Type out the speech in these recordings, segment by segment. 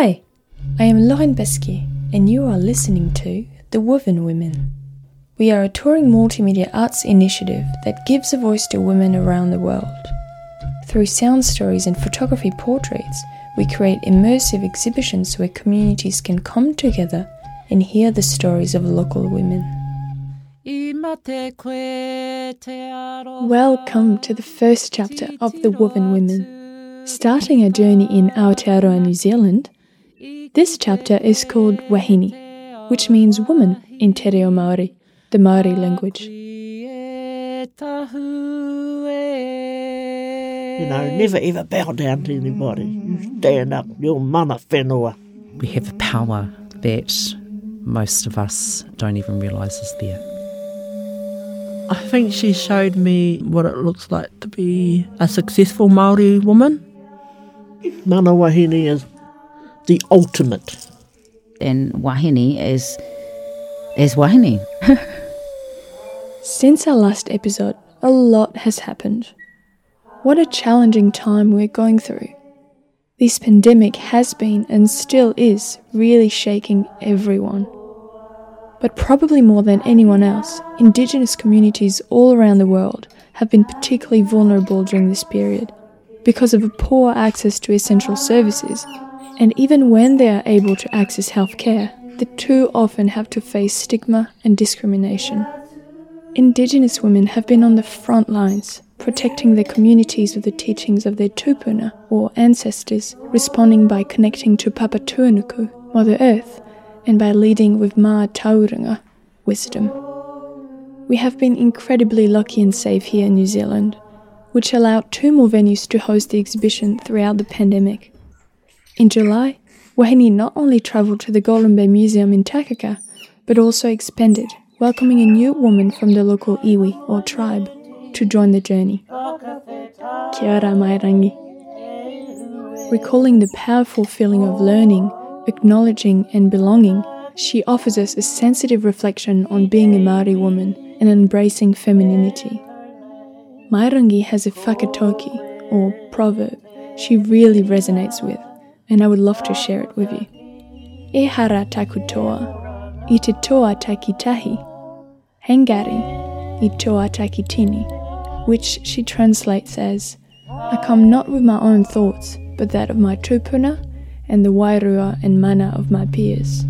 Hi, I am Loren Pasquier, and you are listening to The Woven Women. We are a touring multimedia arts initiative that gives a voice to women around the world. Through sound stories and photography portraits, we create immersive exhibitions where communities can come together and hear the stories of local women. Welcome to the first chapter of The Woven Women. Starting a journey in Aotearoa, New Zealand, this chapter is called Wahine, which means woman in Te Reo Māori, the Māori language. You know, never ever bow down to anybody. You stand up, you're mana whenua. We have a power that most of us don't even realise is there. I think she showed me what it looks like to be a successful Maori woman. Mana wahine is the ultimate. And wahine is is wahine. Since our last episode, a lot has happened. What a challenging time we're going through. This pandemic has been and still is really shaking everyone. But probably more than anyone else, Indigenous communities all around the world have been particularly vulnerable during this period because of a poor access to essential services. And even when they are able to access healthcare, they too often have to face stigma and discrimination. Indigenous women have been on the front lines, protecting their communities with the teachings of their tupuna, or ancestors, responding by connecting to Papatūānuku, Mother Earth, and by leading with Mātauranga, wisdom. We have been incredibly lucky and safe here in New Zealand, which allowed two more venues to host the exhibition throughout the pandemic. In July, Wahine not only travelled to the Golden Museum in Takaka, but also expanded, welcoming a new woman from the local iwi or tribe to join the journey. Kia ora Mairangi. Recalling the powerful feeling of learning, acknowledging, and belonging, she offers us a sensitive reflection on being a Maori woman and embracing femininity. Mairangi has a whakataukī, or proverb, she really resonates with, and I would love to share it with you. E hara taku toa, toa takitahi, engari, i toa takitini, which she translates as, I come not with my own thoughts, but that of my tupuna and the wairua and mana of my peers.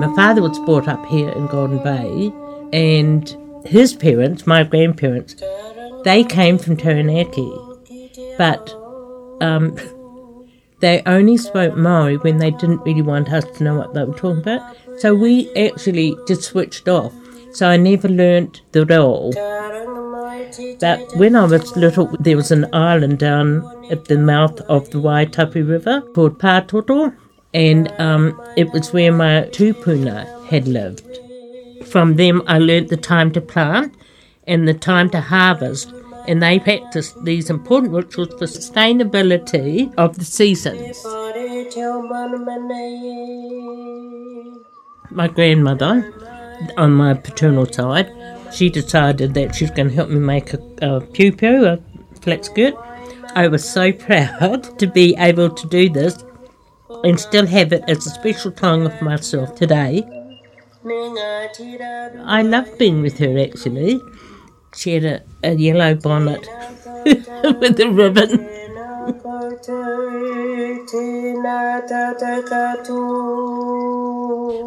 My father was brought up here in Golden Bay, and his parents, my grandparents, they came from Taranaki, but um, they only spoke Maori when they didn't really want us to know what they were talking about. So we actually just switched off. So I never learnt the role. But when I was little, there was an island down at the mouth of the Waitapu River called Pātoto, and um, it was where my tupuna had lived. From them, I learnt the time to plant and the time to harvest, and they practiced these important rituals for sustainability of the seasons. My grandmother, on my paternal side, she decided that she was going to help me make a, a piupiu, a flat skirt. I was so proud to be able to do this and still have it as a special time of myself today. I love being with her actually. She had a, a yellow bonnet with a ribbon.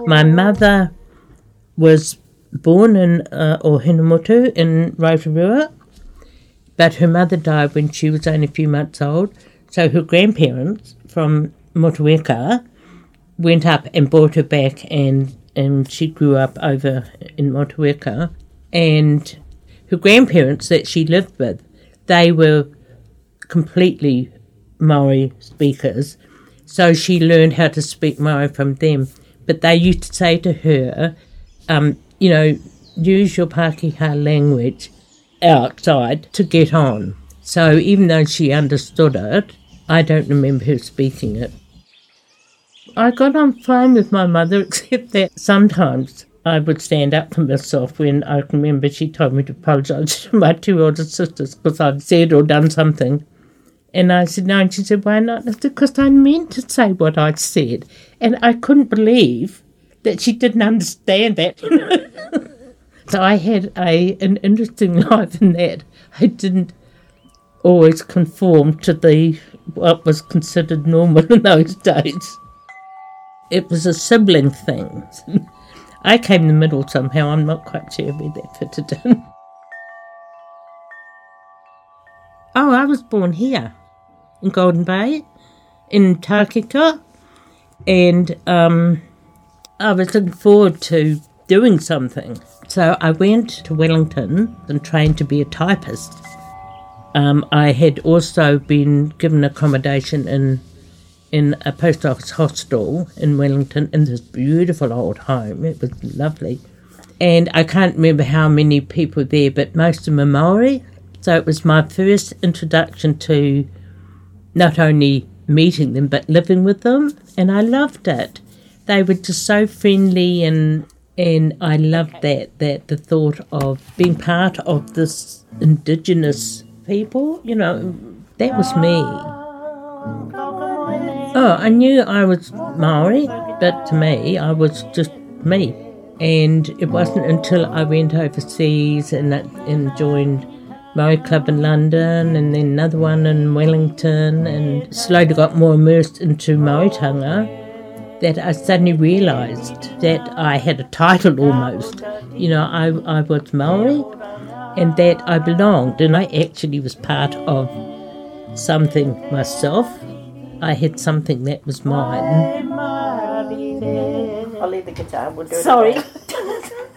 My mother was born in uh, in Rotorua, but her mother died when she was only a few months old. So her grandparents from Motueka went up and brought her back, and, and she grew up over in Motueka. And her grandparents that she lived with, they were completely Maori speakers, so she learned how to speak Maori from them. But they used to say to her, um, you know, use your Pākehā language outside to get on. So even though she understood it, I don't remember her speaking it. I got on fine with my mother, except that sometimes I would stand up for myself when I remember she told me to apologise to my two older sisters because I'd said or done something. And I said, no. And she said, why not? I said, because I meant to say what I'd said. And I couldn't believe that she didn't understand that. so I had a an interesting life in that. I didn't always conform to the what was considered normal in those days. It was a sibling thing. I came in the middle somehow. I'm not quite sure where that fitted in. Oh, I was born here in Golden Bay, in Takaka, and um, I was looking forward to doing something. So I went to Wellington and trained to be a typist. Um, I had also been given accommodation in in a post office hostel in Wellington in this beautiful old home. It was lovely. And I can't remember how many people there, but most of them are Maori. So it was my first introduction to not only meeting them but living with them, and I loved it. They were just so friendly and and I loved that that the thought of being part of this indigenous people, you know, that was me. Ah, Oh, I knew I was Maori, but to me, I was just me. And it wasn't until I went overseas and, and joined Maori Club in London and then another one in Wellington and slowly got more immersed into Maoritanga that I suddenly realised that I had a title almost. You know, I, I was Maori and that I belonged and I actually was part of something myself. I had something that was mine. I'll leave the guitar. We'll do it. Sorry.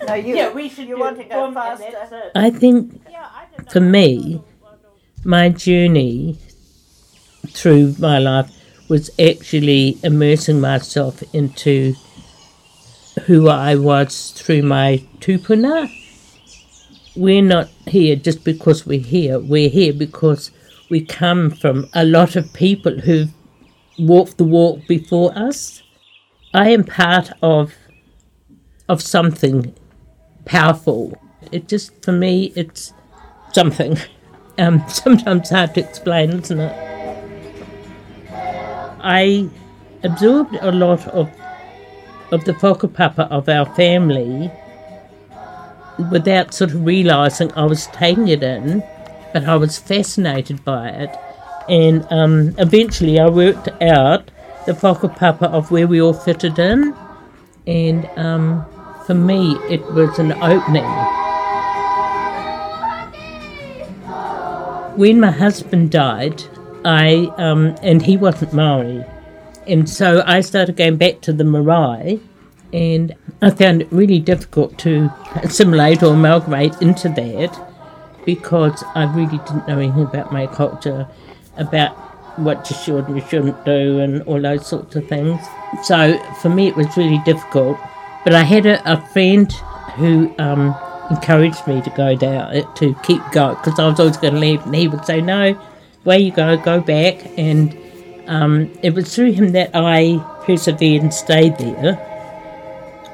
No, you. Yeah, we should You do want to go boom, and faster? that's it. I think for me, my journey through my life was actually immersing myself into who I was through my tupuna. We're not here just because we're here. We're here because we come from a lot of people who've walked the walk before us. I am part of of something powerful. It just for me it's something. Um, sometimes hard to explain, isn't it? I absorbed a lot of of the whakapapa of our family without sort of realising I was taking it in, but I was fascinated by it. And um, eventually I worked out the whakapapa of where we all fitted in. And um, for me, it was an opening. When my husband died, I um, and he wasn't Maori, and so I started going back to the marae, and I found it really difficult to assimilate or amalgamate into that because I really didn't know anything about my culture, about what you should and you shouldn't do, and all those sorts of things. So for me, it was really difficult. But I had a, a friend who um, encouraged me to go down, to keep going, because I was always going to leave, and he would say, "No, where you go, go back." And um, it was through him that I persevered and stayed there.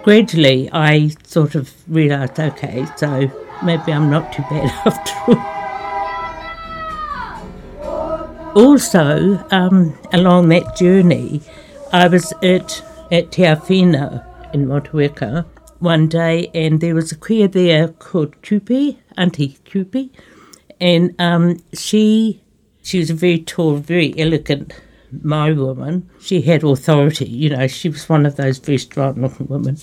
Gradually, I sort of realised, okay, so maybe I'm not too bad after all. Also, um, along that journey, I was at, at Te Awhina in Motueka one day, and there was a kuia there called Kupi, Auntie Kupi, and um, she she was a very tall, very elegant Maori woman. She had authority, you know. She was one of those very strong-looking women,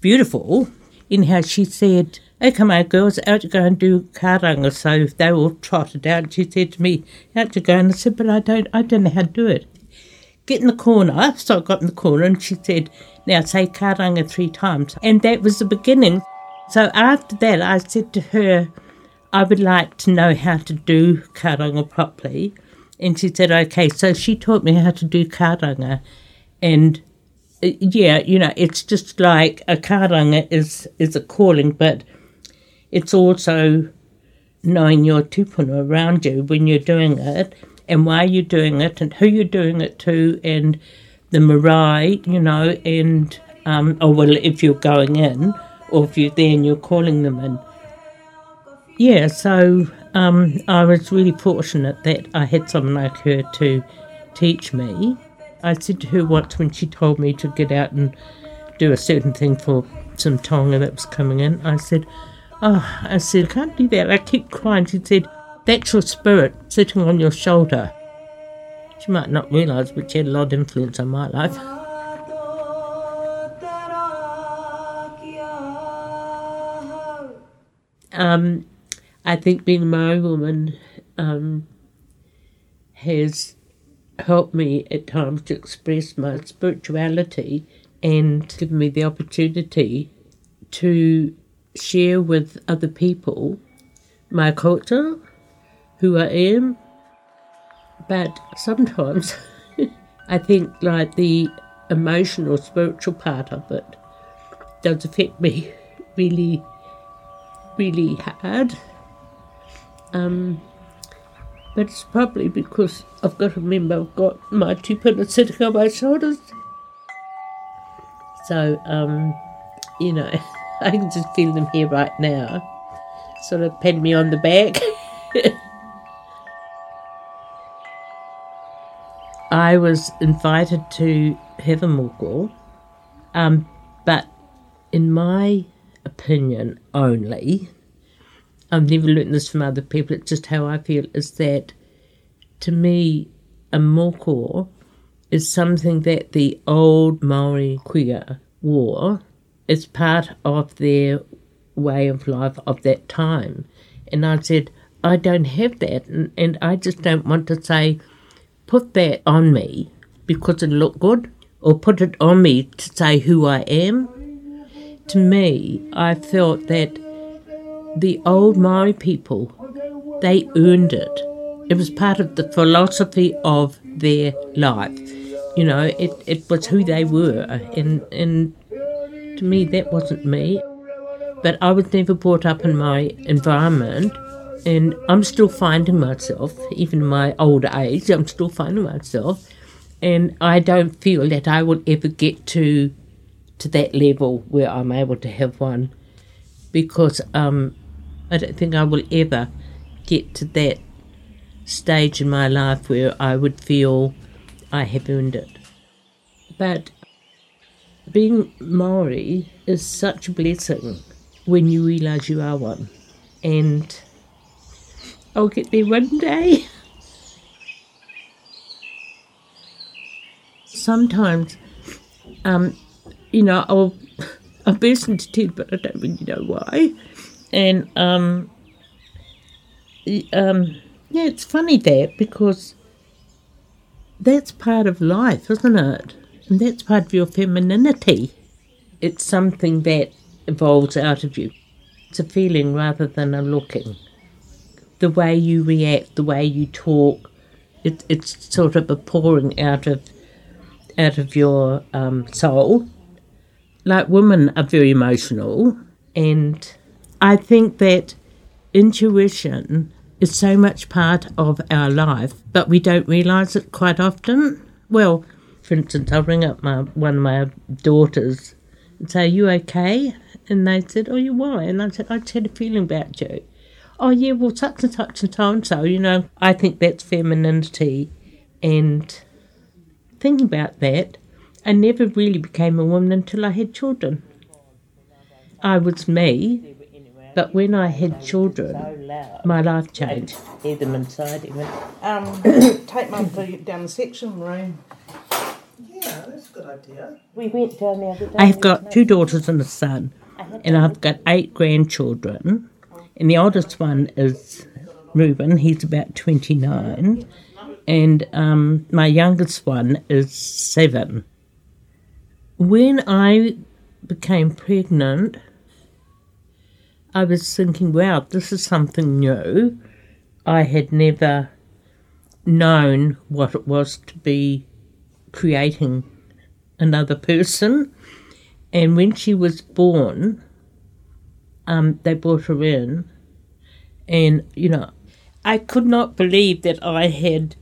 beautiful. Anyhow, she said, "Okay, my girls, out to go and do karanga." So they all trotted out. She said to me, "Out to go," and I said, "But I don't, I don't know how to do it." Get in the corner. So I got in the corner, and she said, "Now say karanga three times," and that was the beginning. So after that, I said to her, I would like to know how to do karanga properly. And she said, okay. So she taught me how to do karanga. And uh, yeah, you know, it's just like a karanga is, is a calling, but it's also knowing your tupuna around you when you're doing it and why you're doing it and who you're doing it to and the marae, you know, and, um, or well, if you're going in, or if you're there and you're calling them in. Yeah, so um, I was really fortunate that I had someone like her to teach me. I said to her once when she told me to get out and do a certain thing for some tonga that was coming in, I said, Oh, I said, I can't do that. I keep crying. She said, That's your spirit sitting on your shoulder. She might not realise, but she had a lot of influence on my life. Um, I think being a Maori woman um, has helped me at times to express my spirituality and given me the opportunity to share with other people my culture, who I am. But sometimes I think like the emotional, spiritual part of it does affect me really, really hard. Um, but it's probably because I've got to remember I've got my two tupuna sitting on my shoulders. So, um, you know, I can just feel them here right now. Sort of pat me on the back. I was invited to have a um, but in my opinion only, I've never learnt this from other people, it's just how I feel, is that to me, a moko is something that the old Maori kuia wore as part of their way of life of that time. And I said, I don't have that, and, and I just don't want to say, put that on me because it looked good, or put it on me to say who I am. To me, I felt that the old Maori people, they earned it. It was part of the philosophy of their life. You know, it, it was who they were. And, and to me, that wasn't me. But I was never brought up in my environment. And I'm still finding myself, even in my older age, I'm still finding myself. And I don't feel that I will ever get to to that level where I'm able to have one because um, I don't think I will ever get to that stage in my life where I would feel I have earned it. But being Maori is such a blessing when you realise you are one. And I'll get there one day. Sometimes, um, you know, I'll, I'll burst into tears, but I don't really know why and um, um, yeah, it's funny that because that's part of life, isn't it? And that's part of your femininity. It's something that evolves out of you. It's a feeling rather than a looking. The way you react, the way you talk, it, it's sort of a pouring out of out of your um, soul. Like women are very emotional, and I think that intuition is so much part of our life, but we don't realise it quite often. Well, for instance, I'll ring up my one of my daughters and say, Are you okay? And they said, Oh, you why? And I said, I just had a feeling about you. Oh, yeah, well, such and such and so and so. You know, I think that's femininity. And thinking about that, I never really became a woman until I had children. I was me, but when I had children, my life changed. Hear them inside even. Um, take mum to down the section room. Yeah, that's a good idea. We went down there. I have got two daughters and a son, and I've got eight grandchildren. And the oldest one is Reuben, he's about 29. And um, my youngest one is seven. When I became pregnant, I was thinking, wow, this is something new. I had never known what it was to be creating another person. And when she was born, um, they brought her in, and you know, I could not believe that I had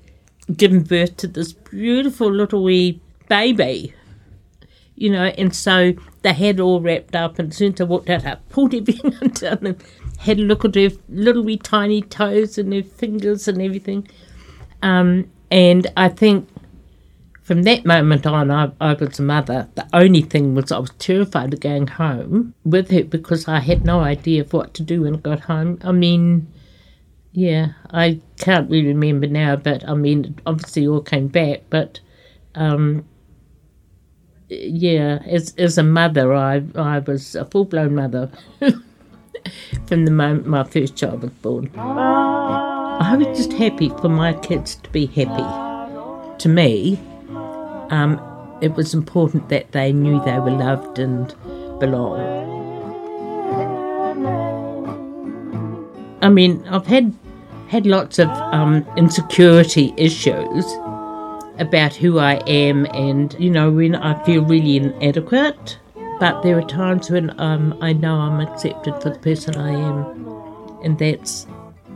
given birth to this beautiful little wee baby you know, and so they had all wrapped up. And as soon as I walked out, I pulled everything undone and had a look at her little wee tiny toes and her fingers and everything. Um, and I think from that moment on, I, I was a mother. The only thing was I was terrified of going home with her because I had no idea of what to do when I got home. I mean, yeah, I can't really remember now, but I mean, obviously all came back. But um, yeah, as as a mother, I I was a full blown mother from the moment my first child was born. I was just happy for my kids to be happy. To me, um, it was important that they knew they were loved and belonged. I mean, I've had had lots of um, insecurity issues about who I am, and you know, when I feel really inadequate. But there are times when um, I know I'm accepted for the person I am, and that's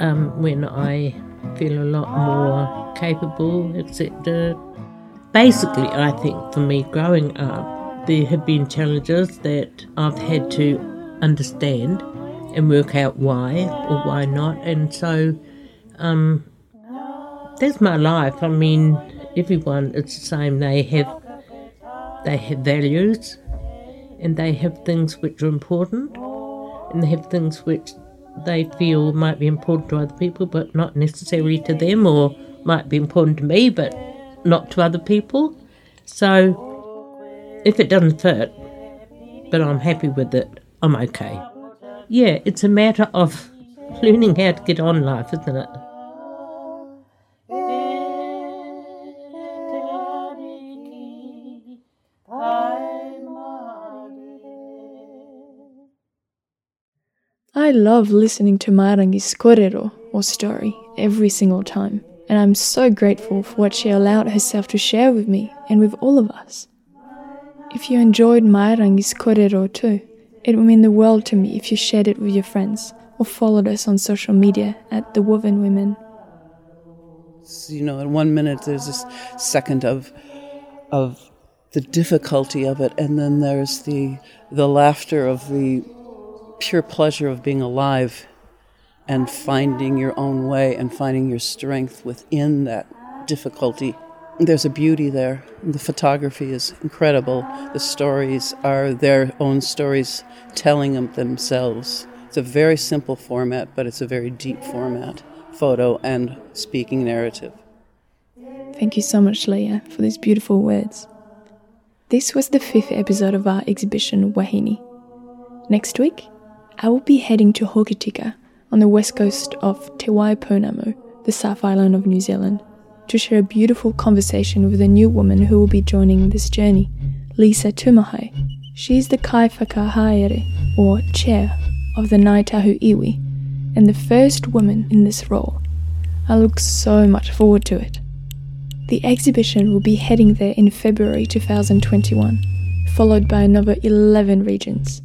um, when I feel a lot more capable, accepted. Basically, I think for me growing up, there have been challenges that I've had to understand and work out why or why not, and so um, that's my life. I mean, everyone it's the same. They have they have values, and they have things which are important, and they have things which they feel might be important to other people, but not necessarily to them, or might be important to me, but not to other people. So, if it doesn't fit, but I'm happy with it, I'm okay. Yeah, it's a matter of learning how to get on life, isn't it? I love listening to Mairangi's korero or story every single time, and I'm so grateful for what she allowed herself to share with me and with all of us. If you enjoyed Mairangi's korero too, it would mean the world to me if you shared it with your friends or followed us on social media at The Woven Women. You know, in one minute there's this second of of the difficulty of it, and then there's the the laughter of the pure pleasure of being alive and finding your own way and finding your strength within that difficulty. There's a beauty there. The photography is incredible. The stories are their own stories telling them themselves. It's a very simple format, but it's a very deep format photo and speaking narrative. Thank you so much, Leah, for these beautiful words. This was the fifth episode of our exhibition Wahine. Next week, I will be heading to Hokitika on the west coast of Te Waipounamu, the South Island of New Zealand, to share a beautiful conversation with a new woman who will be joining this journey, Lisa Tumahai. She's the Kai Whakahaere, or chair, of the Ngāi Tahu Iwi, and the first woman in this role. I look so much forward to it. The exhibition will be heading there in February 2021, followed by another 11 regions.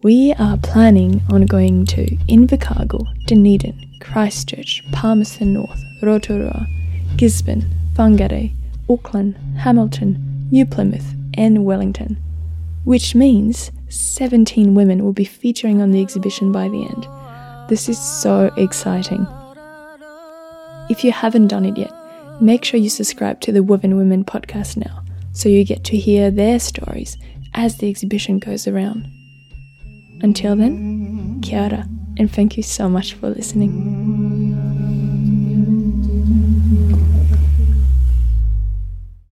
We are planning on going to Invercargill, Dunedin, Christchurch, Palmerston North, Rotorua, Gisborne, Whangarei, Auckland, Hamilton, New Plymouth, and Wellington, which means 17 women will be featuring on the exhibition by the end. This is so exciting. If you haven't done it yet, make sure you subscribe to the Woven Women podcast now so you get to hear their stories as the exhibition goes around. Until then, kia ora, and thank you so much for listening.